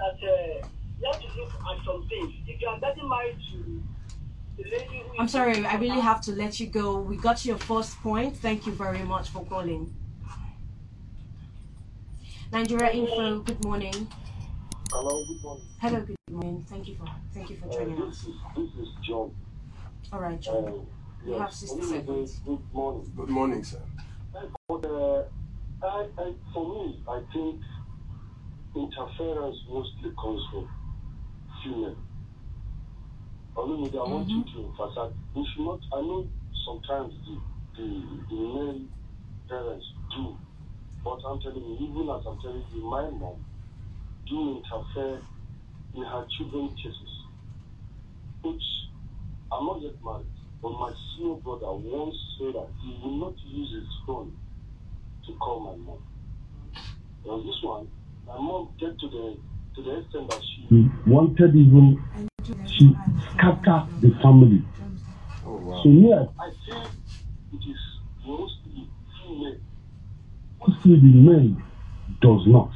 that uh, you have to look at some things. If you are getting married to the lady who I'm is- sorry, I really have to let you go. We got your first point. Thank you very much for calling. Nigeria Info, good morning. Hello, good morning. Hello, good morning. Thank you for thank you for Uh, joining this us. is this is John. All right, Uh, John. You yes, have 60 seconds. Good morning. Good morning, sir. But uh, I, I, for me, I think interference mostly comes from female. Olumide, I want you mm-hmm. to emphasize. Should not. I know sometimes the the, the male parents do, but I'm telling you, even as I'm telling you, my mom do interfere in her children's cases, which I'm not yet married, but my senior brother once said that he will not use his phone to call my mom. On this one, my mom get to the to the extent that she wanted even she scatter the family. Oh, wow. So yeah, I think it is mostly female. Mostly the men does not.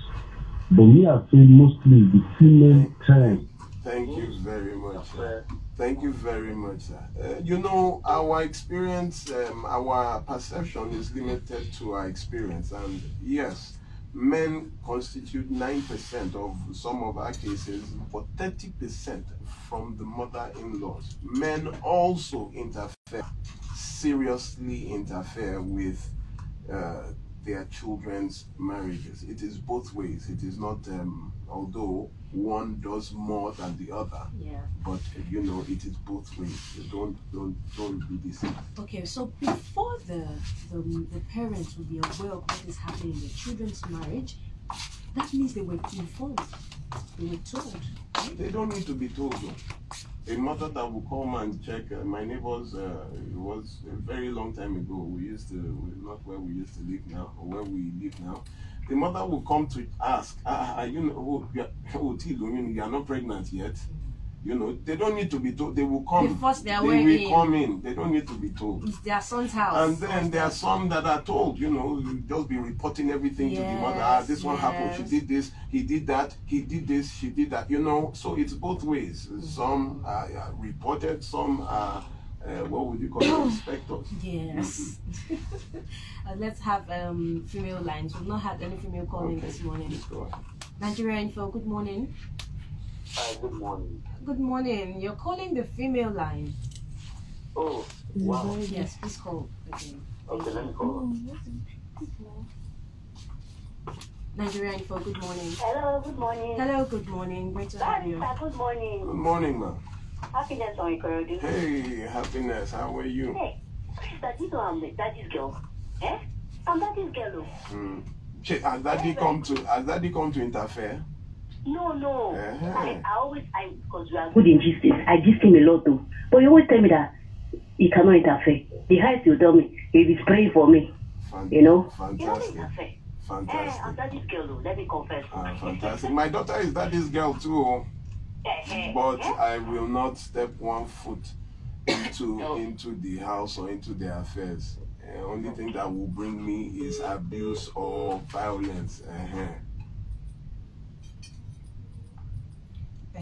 But me, I feel mostly the female parents. Thank you very much, sir. Thank you very much, sir. Uh, you know, our experience, um, our perception is limited to our experience. And yes, men constitute 9% of some of our cases, but 30% from the mother in laws. Men also interfere, seriously interfere with uh, their children's marriages. It is both ways. It is not, um, although one does more than the other Yeah. but uh, you know it is both ways don't don't don't be deceived Okay, so before the, the the parents will be aware of what is happening in the children's marriage, that means they were informed. They were told. Right? they don't need to be told though. A mother that will come and check uh, my neighbors uh, it was a very long time ago. We used to not where we used to live now or where we live now. The mother will come to ask ah, ah, you know oh, are, oh, you know, you are not pregnant yet you know they don't need to be told they will come They force their they will in. come in they don't need to be told It's their son's house. And then there are some that are told, you know, you just be reporting everything to the mother. Ah, Yes, this one happened. She did this. He did that. He did this. She did that. You know, so it's both ways. Some are uh, reported. Some are uh, what would you call it? Inspectors. Yes. uh, let's have um female lines. We've not had any female calling Okay. this morning. Please. Nigeria Info, good morning. hi, good morning. Good morning. You're calling the female line. Oh, wow. Yes, please call again. Okay, let me call. Nigeria Info, good morning. Hello, good morning. Hello, good morning. Great to have you. Barrister, good morning. Good morning, ma'am. Happiness on Ikorodu. Hey, happiness. How are you? Hey, that you know I'm daddy's girl. Eh? I'm daddy's girl. oh. Hmm. Che- Has daddy come to? Has daddy come to interfere? No, no. Uh-huh. I, I always, I, because we are good in gist. I gist him a lot though. But you always tell me that he cannot interfere. The highest you tell me, he is praying for me. Fan- You know? He cannot Fantastic. interfere. Eh, I'm Fantastic. daddy's girl though. Let me confess. Ah, fantastic. My daughter is daddy's girl too. Eh, eh, but eh? I will not step one foot into into the house or into their affairs. Uh, only thing that will bring me is abuse or violence. Uh-huh.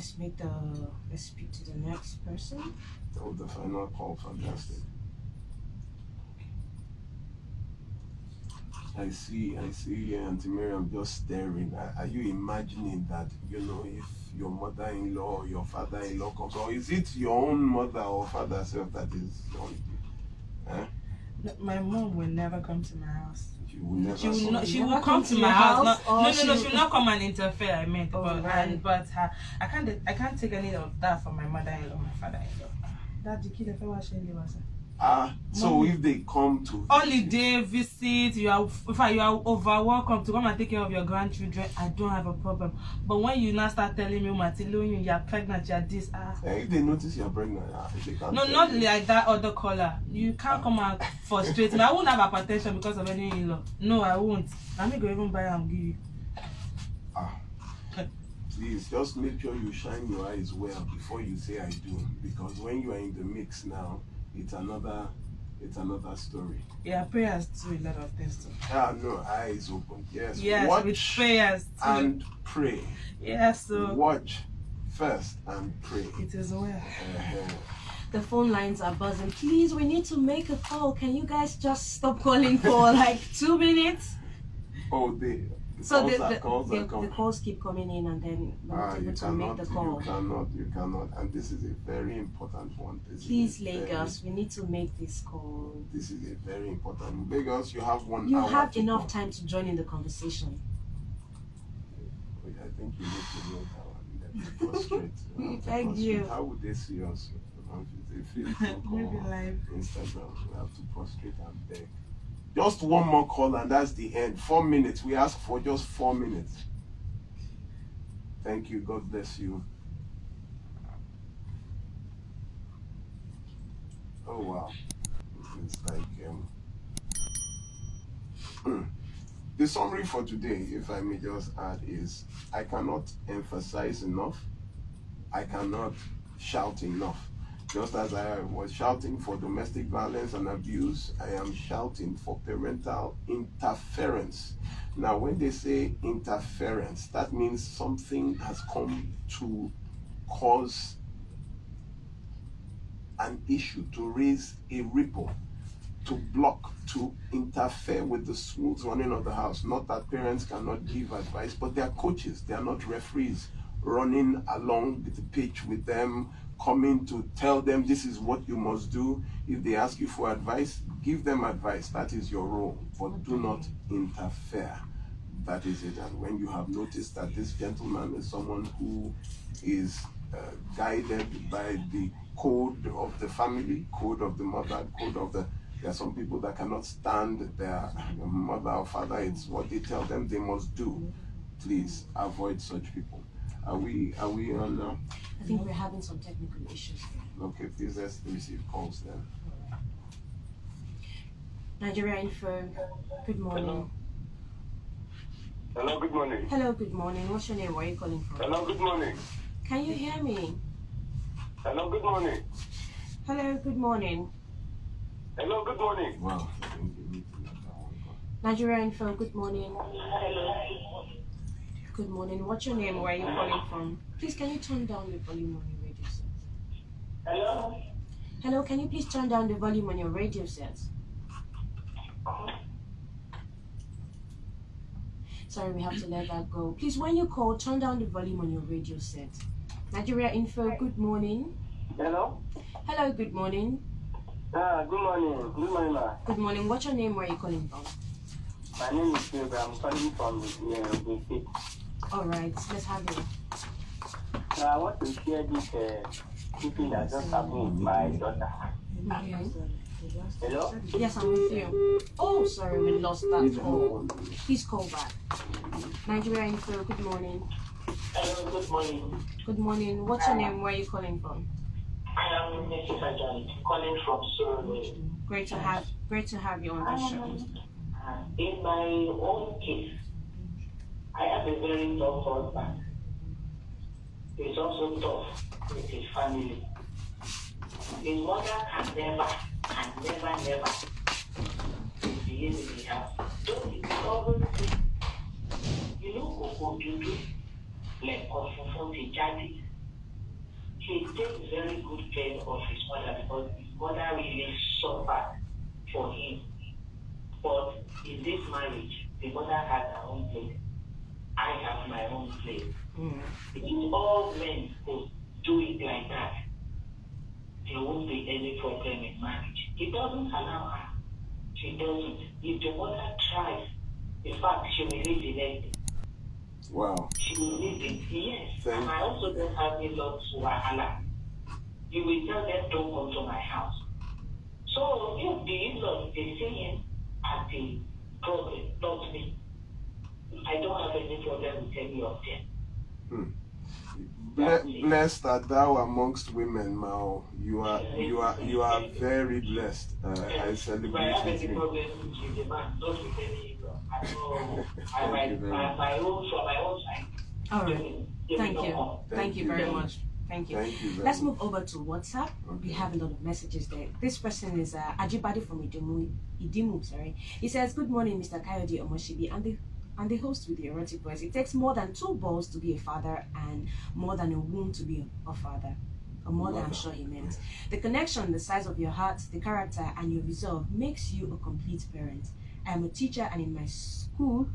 Let's make the let's speak to the next person. Oh, the final call, fantastic. I see, I see, Auntie Miriam just staring. Are, are you imagining that, you know, if your mother-in-law or your father-in-law comes, or is it your own mother or father self that is on Huh? No, My mom will never come to my house. She will never She will come. not. She will come come to to my house. house, No, no, no, she no. will- She will not come and interfere. I meant, Oh, but right. and, but her, I can't. I can't take any of that from my mother-in-law, my father-in-law. That the kid if I was sharing was. Ah, so if they come to Holiday visit, you are. Fact, you are over welcome to come and take care of your grandchildren. I don't have a problem. But when you now start telling me, Matilo, you are pregnant, you are this. Ah, Eh, if they notice you're pregnant, ah, they can't no, not you. like that other caller. You can't come and frustrate me. I won't have hypertension because of any in-law. No, I won't. Not going to even buy and give you. Please just make sure you shine your eyes well before you say I do. Because when you are in the mix now, it's another it's another story. Yeah, prayers do a lot of things too. Ah, no, eyes open. Yes. Yes, Watch with prayers too. and pray. yeah, so Watch first and pray. it is well. Uh-huh. The phone lines are buzzing. Please, we need to make a call. Can you guys just stop calling for like two minutes? Oh, the, the So calls the, are the, calls the, the calls keep coming in and then we're Ah, you cannot, make the call. you cannot, you cannot, and this is a very important one. This Please, a very- we need to make this call. This is a very important. Lagos, you have one You have enough call. time to join in the conversation. Wait, I think you need to know that one. Let me prostrate. You have to Thank you. How would they see us? If it's a Facebook Maybe or live. Instagram, we have to prostrate and beg. Just one more call and that's the end. Four minutes. We ask for just four minutes. Thank you. God bless you. Oh wow. It's like um the summary for today, if I may just add, is I cannot emphasize enough. I cannot shout enough. Just as I was shouting for domestic violence and abuse, I am shouting for parental interference. Now, when they say interference, that means something has come to cause an issue, to raise a ripple, to block, to interfere with the smooth running of the house. Not that parents cannot give advice, but they are coaches, they are not referees running along the pitch with them, coming to tell them this is what you must do. If they ask you for advice, give them advice. That is your role, but do not interfere. That is it. And when you have noticed that this gentleman is someone who is uh, guided by the code of the family, code of the mother, code of the. There are some people that cannot stand their mother or father. It's what they tell them they must do. Please avoid such people. Are we are we on now? I think we're having some technical issues. Okay, please let's receive calls then. Nigeria Info, good morning. Hello, good morning. Hello, good morning. What's your name? Where are you calling from? Hello, good morning. Can you hear me? Hello, good morning. Hello, good morning. Hello, good morning. Wow. I think you need to let that one go. Nigeria Info, good morning. Good morning. What's your name? Where are you calling from? Please, can you turn down the volume on your radio set? Hello? Hello, can you please turn down the volume on your radio set? Sorry, we have to let that go. Please, when you call, turn down the volume on your radio set. Nigeria Info, good morning. Hello? Hello, good morning. Ah, good morning. Good morning, ma. Good morning. What's your name? Where are you calling from? My name is Silver. I'm calling from the, uh. All right, let's have it. So I want to share this uh, thing that just happened with my daughter. Okay. Hello? Yes, I'm with you. Oh, sorry, we lost that call. Please call back. Nigeria Info, good morning. Hello, good morning. Good morning. What's your name? Where are you calling from? I am Mrs. Ajani, calling from Surrey. Great to have great to have you on the show. In my own case, I have a very tough husband. He's also tough with his family. His mother can never, can never, never behave in the house. He will always say, you know, Koko Dudu, like. He takes very good care of his mother because his mother really suffered for him. But in this marriage, the mother has her own place. I my own place. Mm. If all men could do it like that, there won't be any problem in marriage. He doesn't allow her. She doesn't. If the mother tries, in fact, she will leave the next. Wow. She will leave it. Yes. Thank- And I also don't have a lot to wahala. You will tell them don't come to my house. So if the in-laws they see him as the problem, not me. I don't have any problem with any of them. Ble- blessed art thou amongst women, Mao. You are you are you are very blessed. Uh, I If I have celebrate any with you. problem with the man, not with any in-law. I know I Thank you my, my own from my own side. All they right. will- they will Thank you. come. Thank you very much. Thank you. Thank you very Let's much. move over to WhatsApp. We have a lot of messages there. This person is uh, Ajibade from Idimu, Idimu. Sorry, he says, "Good morning, Mr. Kayode Omosebi, and the and the host with the erotic voice. It takes more than two balls to be a father, and more than a womb to be a, father." A mother, I'm sure he meant. The connection, the size of your heart, the character, and your resolve makes you a complete parent. I am a teacher, and in my school,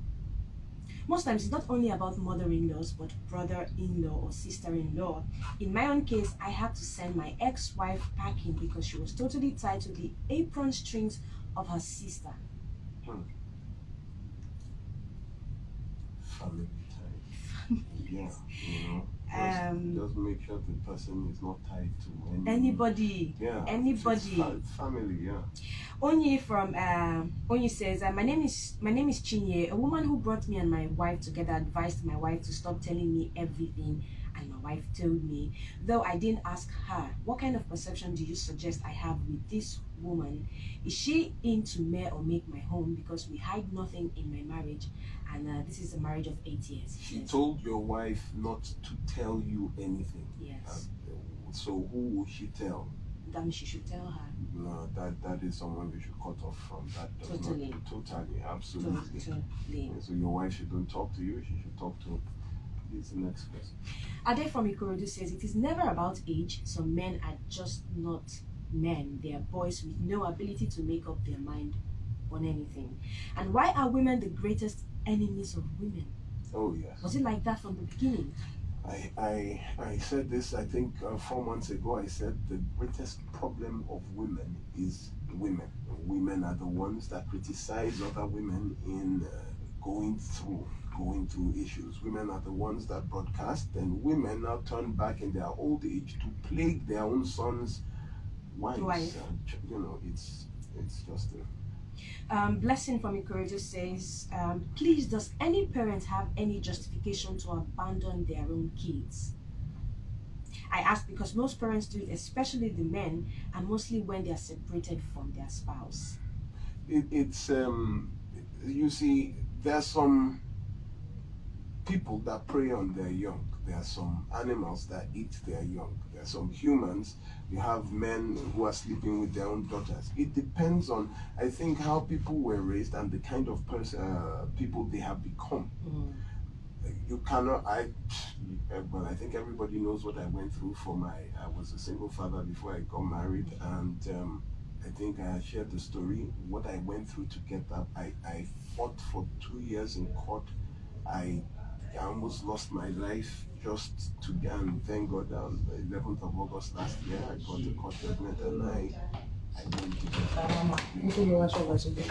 most times it's not only about mother-in-laws but brother-in-law or sister-in-law in my own case i had to send my ex-wife packing because she was totally tied to the apron strings of her sister hmm. Family time. Yeah, you know. Just, Um, just make sure the person is not tied to any, anybody Yeah, anybody. Fa- family, yeah. onyi from um onyi says uh, my name is my name is chinye a woman who brought me and my wife together advised my wife to stop telling me everything wife told me though i didn't ask her what kind of perception do you suggest i have with this woman is she into me or make my home because we hide nothing in my marriage and uh, this is a marriage of eight years She yes. told your wife not to tell you anything. yes Uh, so who will she tell? that means she should tell her No, that that is someone we should cut off from. That does Totally. not totally, absolutely. totally So your wife shouldn't talk to you. She should talk to. It's the next person. Ade from Ikorodu says it is never about age. Some men are just not men. They are boys with no ability to make up their mind on anything. And why are women the greatest enemies of women? Oh yes. Was it like that from the beginning? I, I, I said this, I think, uh, four months ago. I said the greatest problem of women is women. Women are the ones that criticize other women in uh, going through going through issues. Women are the ones that broadcast, and women now turn back in their old age to plague their own sons' wives. Wife. And, you know, it's it's just a, Um, Blessing from Ikorodu says, um, please, does any parent have any justification to abandon their own kids? I ask because most parents do it, especially the men, and mostly when they are separated from their spouse. it, it's um you see there's some people that prey on their young. There are some animals that eat their young. There are some humans. You have men who are sleeping with their own daughters. It depends on i think how people were raised and the kind of person uh, people they have become. You cannot i well i think everybody knows what i went through for my i was a single father before i got married. And um, i think i shared the story. What i went through to get that i i fought for two years in court. I i almost lost my life just to and thank god on the 11th of august last year i got a court judgment and i I went to get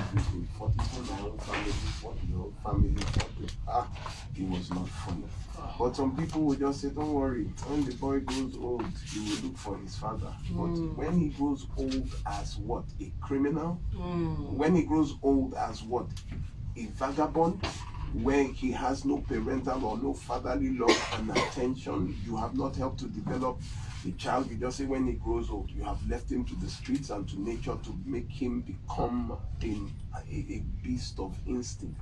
everything, fought even my own family, fought your own family, fought with, ah, it was not funny. But some people will just say, don't worry, when the boy grows old, he will look for his father. But when he grows old as what? A criminal? When he grows old as what? A vagabond? When he has no parental or no fatherly love and attention, you have not helped to develop the child. You just say when he grows old, you have left him to the streets and to nature to make him become a, a, beast of instinct.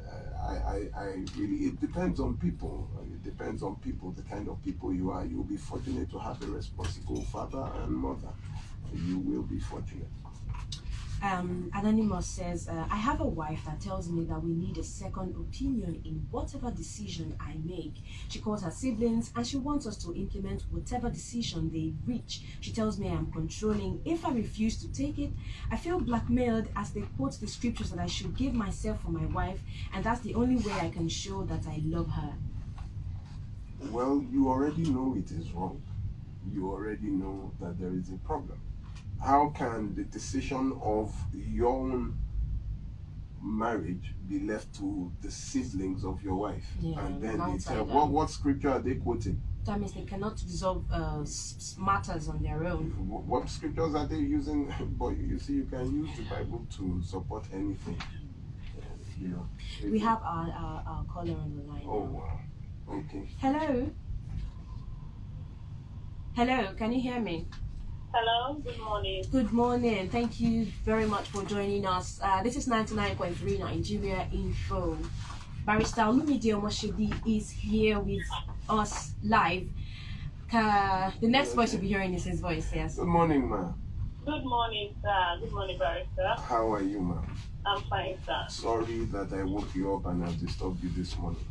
Uh, I, I, I really, it depends on people. It depends on people, the kind of people you are. You'll be fortunate to have a responsible father and mother. You will be fortunate. Um, Anonymous says, uh, I have a wife that tells me that we need a second opinion in whatever decision I make. She calls her siblings and she wants us to implement whatever decision they reach. She tells me I'm controlling. If I refuse to take it, I feel blackmailed as they quote the scriptures that I should give myself for my wife, and that's the only way I can show that I love her. Well, you already know it is wrong. You already know that there is a problem. How can the decision of your own marriage be left to the siblings of your wife? Yeah, and then they tell what what scripture are they quoting? That means they cannot resolve uh, matters on their own. What scriptures are they using? But you see, you can use the Bible to support anything. You know. We have our, our, our caller on the line. Oh wow. Okay. Hello. Hello, can you hear me? Hello, good morning. Good morning. Thank you very much for joining us. Uh, this is 99.3 Nigeria Info. Barrister Olumide Omosebi is here with us live. Uh, the next voice you'll be hearing is his voice, yes. Good morning, ma. Good morning, sir. Good morning, barrister. How are you, ma? I'm fine, sir. Sorry that I woke you up and I've disturbed you this morning.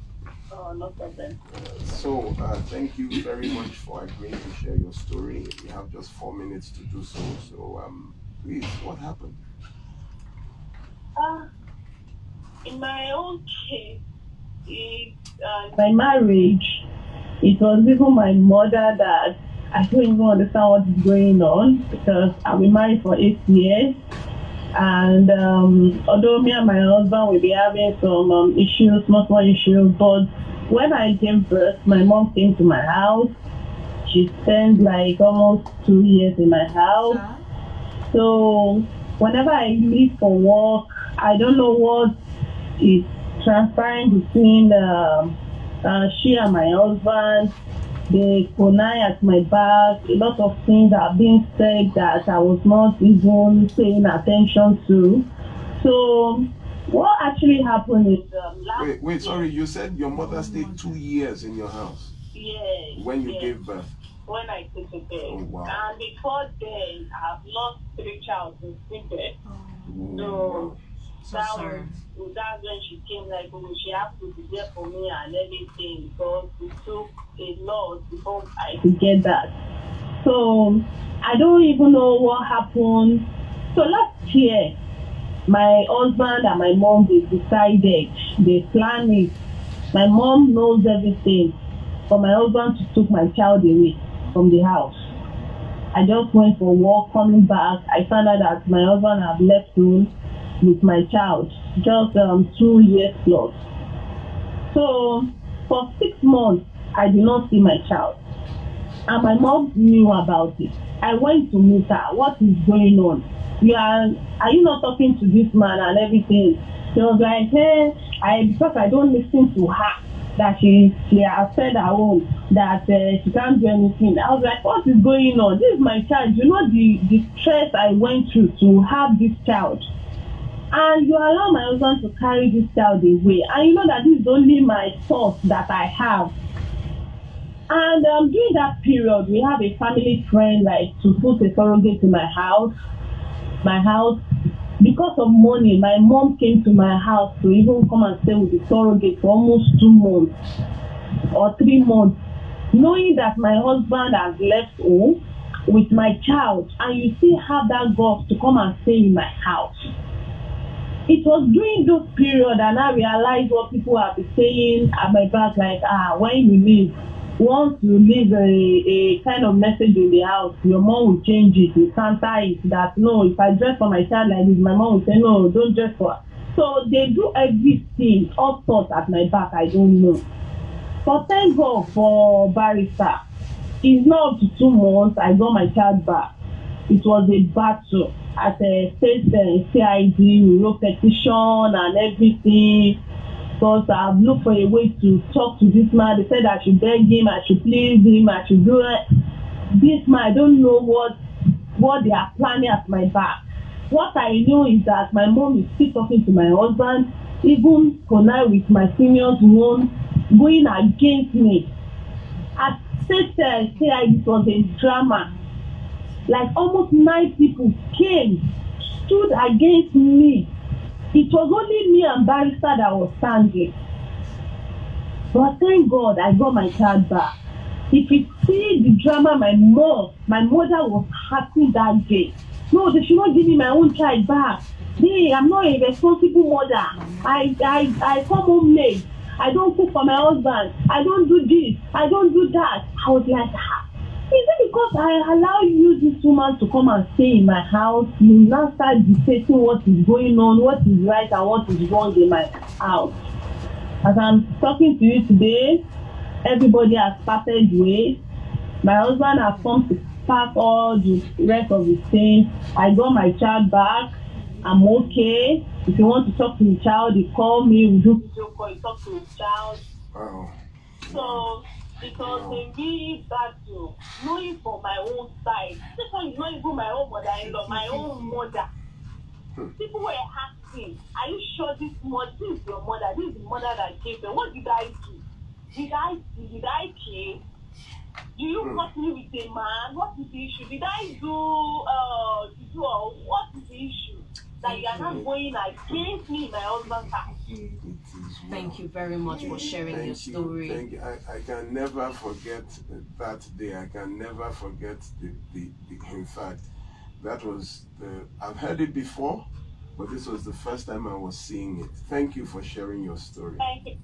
Oh, no problem. So, uh, thank you very much for agreeing to share your story. We have just four minutes to do so. So, um, please, what happened? Uh, in my own case, it, uh, my marriage, it was even my mother that I don't even understand what is going on because I've been married for eight years. And um, although me and my husband will be having some um, issues, small, small issues, but when I gave birth, my mom came to my house. She spent like almost two years in my house. So whenever I leave for work, I don't know what is transpiring between um, uh, she and my husband. They connive at my back. A lot of things are being said that I was not even paying attention to. So what actually happened is um, last Wait, wait, sorry. You said your mother stayed two years in your house yes, when you yes, gave birth. when I took a bed. Oh, wow. And before then, I've lost three children since. Oh, So So that sorry. was that's when she came like oh, she has to be there for me and everything because it took a lot before I to get that. So I don't even know what happened. So last year, my husband and my mom they decided they planned it. My mom knows everything, for my husband to took my child away from the house. I just went for work, coming back, I found out that my husband had left home with my child, just um, two years plus. So for six months, I did not see my child and my mom knew about it. I went to meet her. What is going on? You are are you not talking to this man and everything? She was like, hey, I because I don't listen to her that she she has said her own that uh, she can't do anything. I was like, what is going on? This is my child. You know the the stress I went through to have this child. And you allow my husband to carry this child away. And you know that this is only my thought that I have. And um, during that period, we have a family friend like to put a surrogate in my house. My house, because of money, my mom came to my house to even come and stay with the surrogate for almost two months or three months, knowing that my husband has left home with my child, and you still have that guts to come and stay in my house. It was during those period and I realized what people have been saying at my back, like, ah, when you leave, once you leave a, a kind of message in the house, your mom will change it, will counter it that no, if I dress for my child like this, my mom will say no, don't dress for her. So they do everything, all sorts at my back, I don't know. But thank God for barrister. It's not up to two months, I got my child back. It was a battle at a state uh, CID, we wrote petition and everything because I've looked for a way to talk to this man. They said I should beg him, I should please him, I should do it. This man, I don't know what what they are planning at my back. What I know is that my mom is still talking to my husband, even connive with my seniors one, going against me. At state uh, CID, it was a drama. Like almost nine people came, stood against me. It was only me and barrister that was standing. But thank god i got my child back. If you see the drama my mom my mother was happy that day. No they should not give me my own child back. Me i'm not a responsible mother. I i i come home late. I don't cook for my husband. I don't do this. I don't do that. I was like ah is it because I allow you this woman to come and stay in my house? You now start dictating what is going on what is right and what is wrong in my house. As i'm talking to you today everybody has parted ways my husband has come to pack all the rest of the things. I got my child back. I'm okay. If you want to talk to the child you call me. We do video call you talk to the child? Wow. So it was a real battle, knowing for my own side. This one is not even my own mother-in-law, my own mother. People were asking, "Are you sure this mother, this is your mother? This is the mother that gave birth. What did I do? Did I did I kill? Do you cut me with a man. What is the issue? Did I do uh do what is the issue? That you are not going against me, my husband's house. Thank you very much for sharing your Thank you. story. Thank you. I, I can never forget that day. I can never forget the, the, the in fact, that was the I've heard it before, but this was the first time I was seeing it. Thank you for sharing your story. Thank you.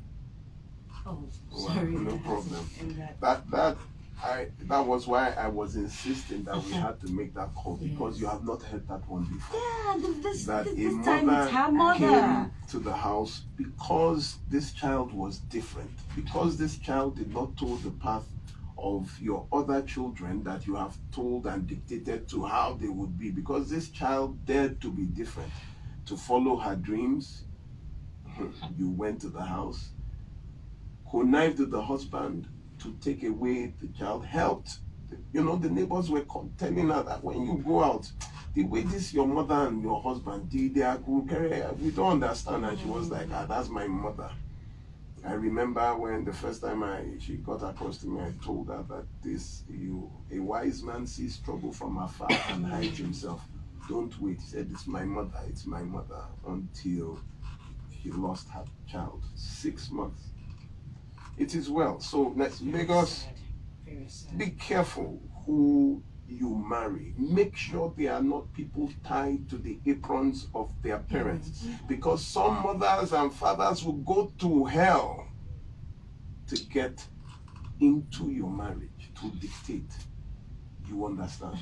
Oh, Well, no problem. that. That that I that was why I was insisting that we had to make that call because you have not heard that one before. Yeah, this, that this, a this time mother it's her mother. came to the house because this child was different, because this child did not told the path of your other children that you have told and dictated to how they would be, because this child dared to be different, to follow her dreams. You went to the house, connived with the husband to take away the child, helped. You know, the neighbors were con- telling her that when you go out, the way this your mother and your husband did, they are good, carry- we don't understand. And she was like, ah, that's my mother. I remember when the first time I she got across to me, I told her that this you a wise man sees trouble from afar and hides himself. Don't wait. He said, It's my mother, it's my mother until he lost her child. Six months. It is well. So let's Lagos. Be careful who you marry. Make sure they are not people tied to the aprons of their mm-hmm. parents. Because some mothers and fathers will go to hell to get into your marriage, to dictate. You understand?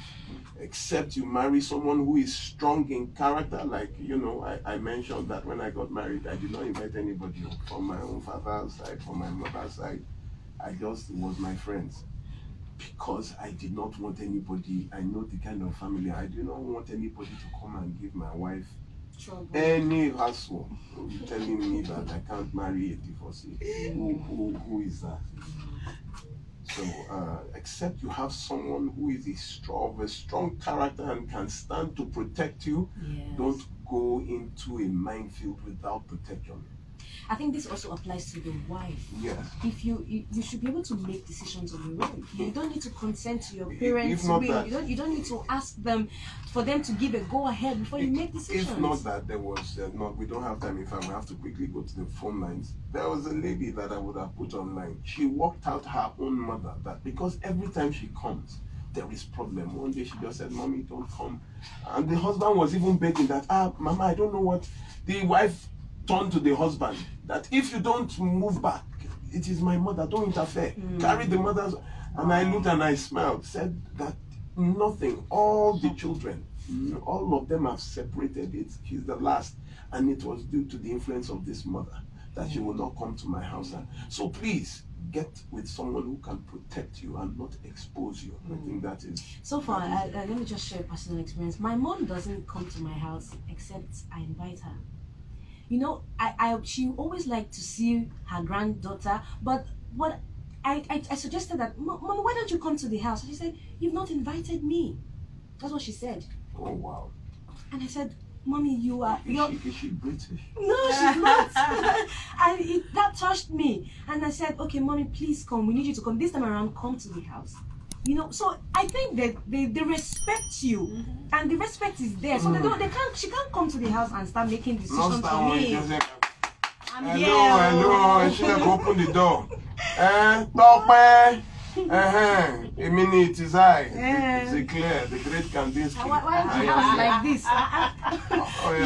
Except you marry someone who is strong in character, like you know, I, I mentioned that when I got married, I did not invite anybody from my own father's side, from my mother's side. I just was my friends because I did not want anybody. I know the kind of family. I do not want anybody to come and give my wife Trouble. any hassle telling me that I can't marry a divorcee. Who, who, who is that? So, uh, except you have someone who is a strong, a strong character and can stand to protect you, Yes. don't go into a minefield without protection. I think this also applies to the wife. Yes. If you, you you should be able to make decisions on your own. You don't need to consent to your parents' if not will. that- You don't you don't need to ask them for them to give a go ahead before you make decisions. If not that there was uh, not, we don't have time. In fact, we have to quickly go to the phone lines. There was a lady that I would have put online. She worked out her own mother that because every time she comes, there is problem. One day she just said, "Mommy, don't come," and the husband was even begging that, "Ah, Mama, I don't know what." The wife turned to the husband that if you don't move back, it is my mother. Don't interfere. Carry the mother's. And I looked and I smiled. Said that nothing. All the children, mm, all of them have separated. It. She's the last, and it was due to the influence of this mother that she will not come to my house. And so please get with someone who can protect you and not expose you. I think that is. So far, is uh, let me just share a personal experience. My mom doesn't come to my house except I invite her. You know, I, I she always liked to see her granddaughter, but what I, I, I suggested that, "Mom, why don't you come to the house? And she said, You've not invited me. That's what she said. Oh wow. And I said, Mommy, you are Is you're she, is she British? no, she's not. and it, that touched me. And I said, okay, mommy, please come. We need you to come. This time around, come to the house. You know, so I think that they, they respect you, and the respect is there. So they don't, they can't, she can't come to the house and start making decisions Lost for me. just like- I'm hello, here. hello. oh. She like open the door. Eh, Tọ́pẹ́. Eh, èmi ni it is I. Eh. It's clear, the great Kandinsky. Why, why is I the house like this? Oh, yeah.